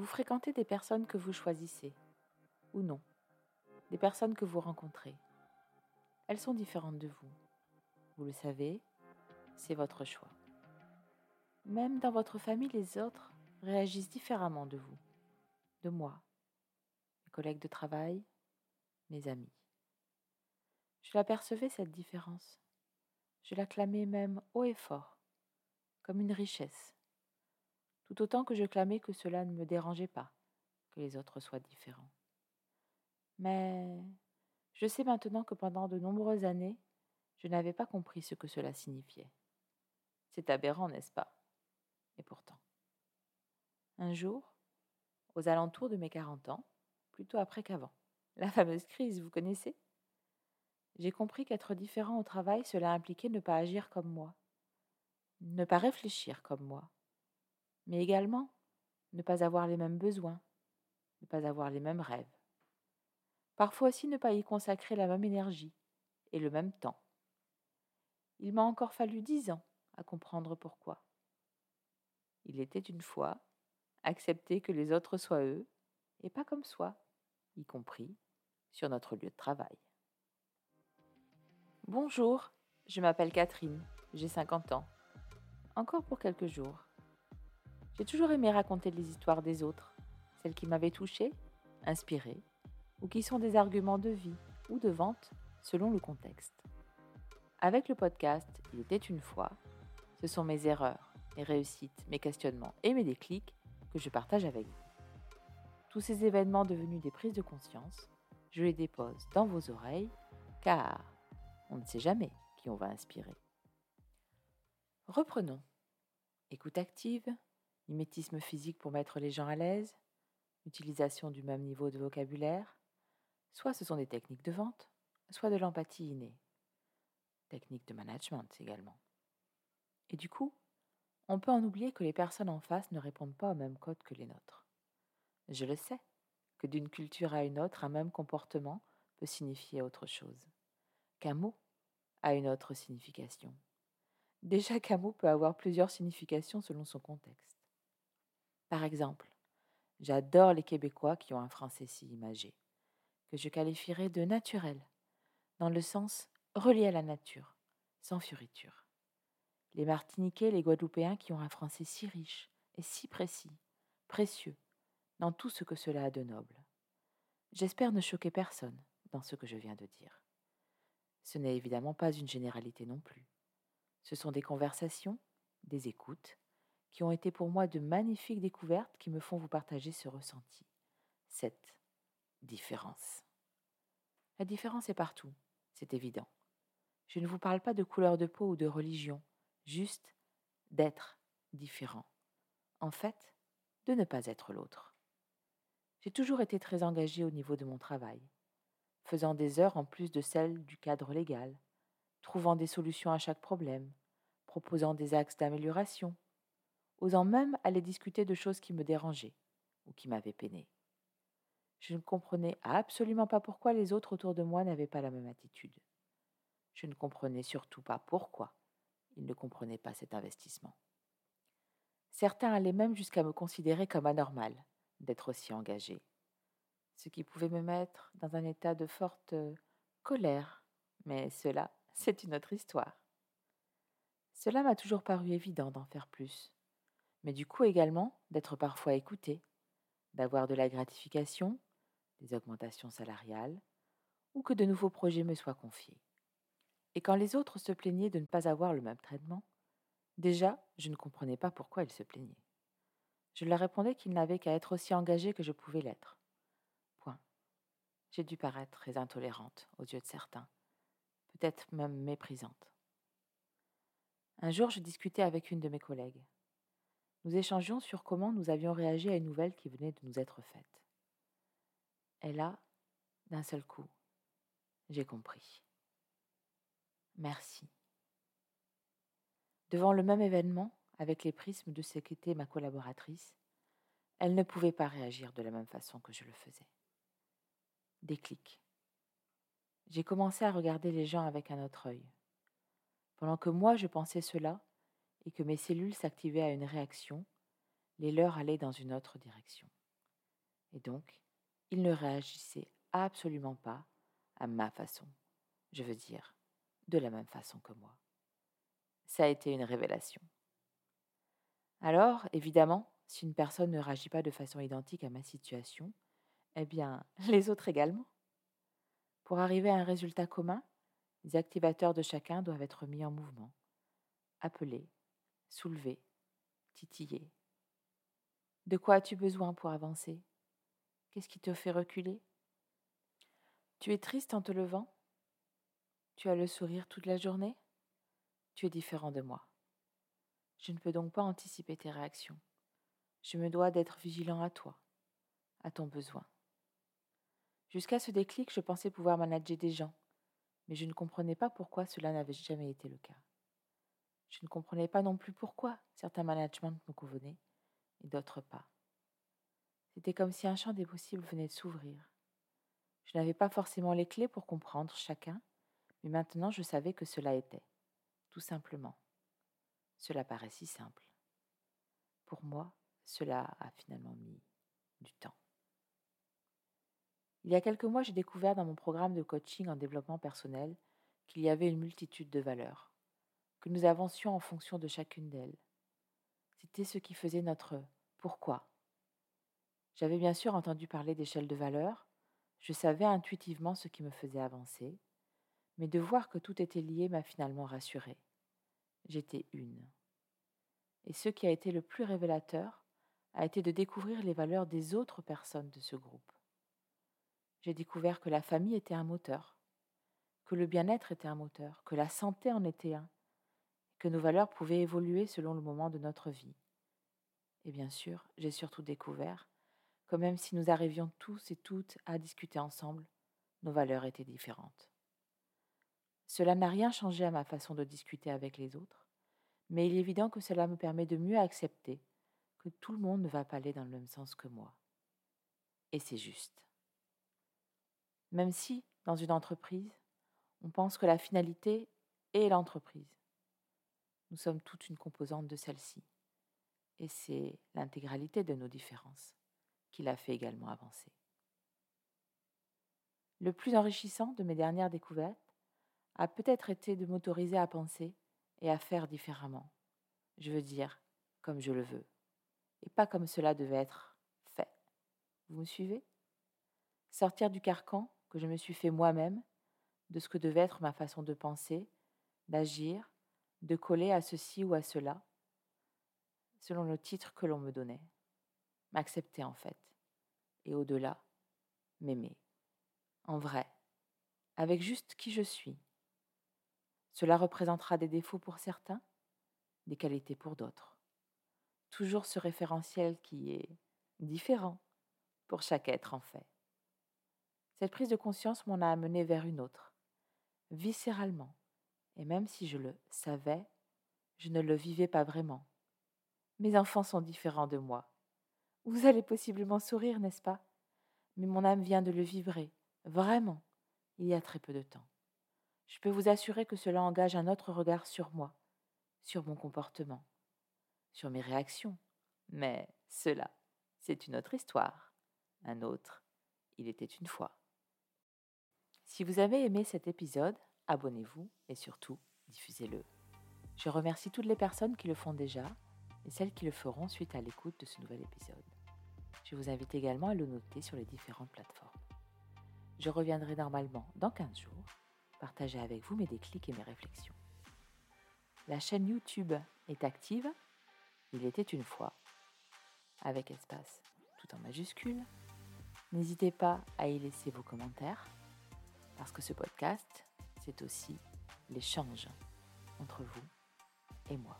Vous fréquentez des personnes que vous choisissez, ou non, des personnes que vous rencontrez. Elles sont différentes de vous. Vous le savez, c'est votre choix. Même dans votre famille, les autres réagissent différemment de vous, de moi, mes collègues de travail, mes amis. Je l'apercevais cette différence. Je l'acclamais même haut et fort, comme une richesse, tout autant que je clamais que cela ne me dérangeait pas, que les autres soient différents. Mais je sais maintenant que pendant de nombreuses années, je n'avais pas compris ce que cela signifiait. C'est aberrant, n'est-ce pas? Et pourtant. Un jour, aux alentours de mes quarante ans, plutôt après qu'avant, la fameuse crise, vous connaissez? J'ai compris qu'être différent au travail, cela impliquait ne pas agir comme moi, ne pas réfléchir comme moi, mais également ne pas avoir les mêmes besoins, ne pas avoir les mêmes rêves. Parfois aussi ne pas y consacrer la même énergie et le même temps. Il m'a encore fallu dix ans à comprendre pourquoi. Il était une fois accepter que les autres soient eux et pas comme soi, y compris sur notre lieu de travail. Bonjour, je m'appelle Catherine, j'ai 50 ans. Encore pour quelques jours. J'ai toujours aimé raconter les histoires des autres, celles qui m'avaient touchée, inspirée, ou qui sont des arguments de vie ou de vente selon le contexte. Avec le podcast Il était une fois, ce sont mes erreurs, mes réussites, mes questionnements et mes déclics que je partage avec vous. Tous ces événements devenus des prises de conscience, je les dépose dans vos oreilles car on ne sait jamais qui on va inspirer. Reprenons. Écoute active, mimétisme physique pour mettre les gens à l'aise, utilisation du même niveau de vocabulaire, soit ce sont des techniques de vente, soit de l'empathie innée, techniques de management également. Et du coup, on peut en oublier que les personnes en face ne répondent pas au même code que les nôtres. Je le sais, que d'une culture à une autre, un même comportement peut signifier autre chose, qu'un mot a une autre signification. Déjà qu'un mot peut avoir plusieurs significations selon son contexte. Par exemple, j'adore les Québécois qui ont un français si imagé, que je qualifierais de naturel, dans le sens relié à la nature, sans fioriture les Martiniquais, les Guadeloupéens qui ont un français si riche et si précis, précieux, dans tout ce que cela a de noble. J'espère ne choquer personne dans ce que je viens de dire. Ce n'est évidemment pas une généralité non plus. Ce sont des conversations, des écoutes, qui ont été pour moi de magnifiques découvertes qui me font vous partager ce ressenti, cette différence. La différence est partout, c'est évident. Je ne vous parle pas de couleur de peau ou de religion, juste d'être différent. En fait, de ne pas être l'autre. J'ai toujours été très engagée au niveau de mon travail, faisant des heures en plus de celles du cadre légal, trouvant des solutions à chaque problème, proposant des axes d'amélioration, osant même aller discuter de choses qui me dérangeaient ou qui m'avaient peiné. Je ne comprenais absolument pas pourquoi les autres autour de moi n'avaient pas la même attitude. Je ne comprenais surtout pas pourquoi ils ne comprenaient pas cet investissement. Certains allaient même jusqu'à me considérer comme anormal d'être aussi engagé, ce qui pouvait me mettre dans un état de forte colère, mais cela, c'est une autre histoire. Cela m'a toujours paru évident d'en faire plus, mais du coup également d'être parfois écouté, d'avoir de la gratification, des augmentations salariales, ou que de nouveaux projets me soient confiés. Et quand les autres se plaignaient de ne pas avoir le même traitement, déjà, je ne comprenais pas pourquoi ils se plaignaient. Je leur répondais qu'ils n'avaient qu'à être aussi engagés que je pouvais l'être. Point. J'ai dû paraître très intolérante aux yeux de certains, peut-être même méprisante. Un jour, je discutais avec une de mes collègues. Nous échangions sur comment nous avions réagi à une nouvelle qui venait de nous être faite. Et là, d'un seul coup, j'ai compris. Merci. Devant le même événement, avec les prismes de ce qu'était ma collaboratrice, elle ne pouvait pas réagir de la même façon que je le faisais. Déclic. J'ai commencé à regarder les gens avec un autre œil. Pendant que moi je pensais cela et que mes cellules s'activaient à une réaction, les leurs allaient dans une autre direction. Et donc, il ne réagissait absolument pas à ma façon, je veux dire, de la même façon que moi. Ça a été une révélation. Alors, évidemment, si une personne ne réagit pas de façon identique à ma situation, eh bien, les autres également. Pour arriver à un résultat commun, les activateurs de chacun doivent être mis en mouvement, appelés, soulevés, titillés. De quoi as-tu besoin pour avancer? Qu'est-ce qui te fait reculer? Tu es triste en te levant? Tu as le sourire toute la journée? Tu es différent de moi. Je ne peux donc pas anticiper tes réactions. Je me dois d'être vigilant à toi, à ton besoin. Jusqu'à ce déclic, je pensais pouvoir manager des gens, mais je ne comprenais pas pourquoi cela n'avait jamais été le cas. Je ne comprenais pas non plus pourquoi certains managements me convenaient et d'autres pas. C'était comme si un champ des possibles venait de s'ouvrir. Je n'avais pas forcément les clés pour comprendre chacun, mais maintenant je savais que cela était, tout simplement. Cela paraît si simple. Pour moi, cela a finalement mis du temps. Il y a quelques mois, j'ai découvert dans mon programme de coaching en développement personnel qu'il y avait une multitude de valeurs, que nous avancions en fonction de chacune d'elles. C'était ce qui faisait notre pourquoi j'avais bien sûr entendu parler d'échelle de valeur, je savais intuitivement ce qui me faisait avancer, mais de voir que tout était lié m'a finalement rassurée. J'étais une. Et ce qui a été le plus révélateur a été de découvrir les valeurs des autres personnes de ce groupe. J'ai découvert que la famille était un moteur, que le bien-être était un moteur, que la santé en était un, que nos valeurs pouvaient évoluer selon le moment de notre vie. Et bien sûr, j'ai surtout découvert que même si nous arrivions tous et toutes à discuter ensemble, nos valeurs étaient différentes. Cela n'a rien changé à ma façon de discuter avec les autres, mais il est évident que cela me permet de mieux accepter que tout le monde ne va pas aller dans le même sens que moi. Et c'est juste. Même si, dans une entreprise, on pense que la finalité est l'entreprise, nous sommes toute une composante de celle-ci, et c'est l'intégralité de nos différences qui l'a fait également avancer. Le plus enrichissant de mes dernières découvertes a peut-être été de m'autoriser à penser et à faire différemment. Je veux dire, comme je le veux, et pas comme cela devait être fait. Vous me suivez? Sortir du carcan que je me suis fait moi-même, de ce que devait être ma façon de penser, d'agir, de coller à ceci ou à cela, selon le titre que l'on me donnait m'accepter en fait, et au-delà, m'aimer, en vrai, avec juste qui je suis. Cela représentera des défauts pour certains, des qualités pour d'autres. Toujours ce référentiel qui est différent pour chaque être en fait. Cette prise de conscience m'en a amené vers une autre, viscéralement, et même si je le savais, je ne le vivais pas vraiment. Mes enfants sont différents de moi, vous allez possiblement sourire, n'est-ce pas? Mais mon âme vient de le vibrer, vraiment, il y a très peu de temps. Je peux vous assurer que cela engage un autre regard sur moi, sur mon comportement, sur mes réactions. Mais cela, c'est une autre histoire. Un autre, il était une fois. Si vous avez aimé cet épisode, abonnez-vous et surtout, diffusez-le. Je remercie toutes les personnes qui le font déjà et celles qui le feront suite à l'écoute de ce nouvel épisode. Je vous invite également à le noter sur les différentes plateformes. Je reviendrai normalement dans 15 jours, partager avec vous mes déclics et mes réflexions. La chaîne YouTube est active, il était une fois, avec espace tout en majuscule. N'hésitez pas à y laisser vos commentaires, parce que ce podcast, c'est aussi l'échange entre vous et moi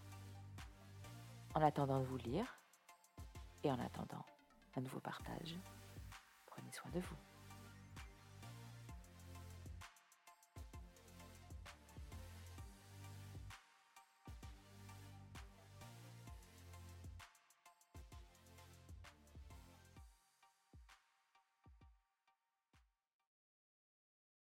en attendant de vous lire et en attendant un nouveau partage. Prenez soin de vous.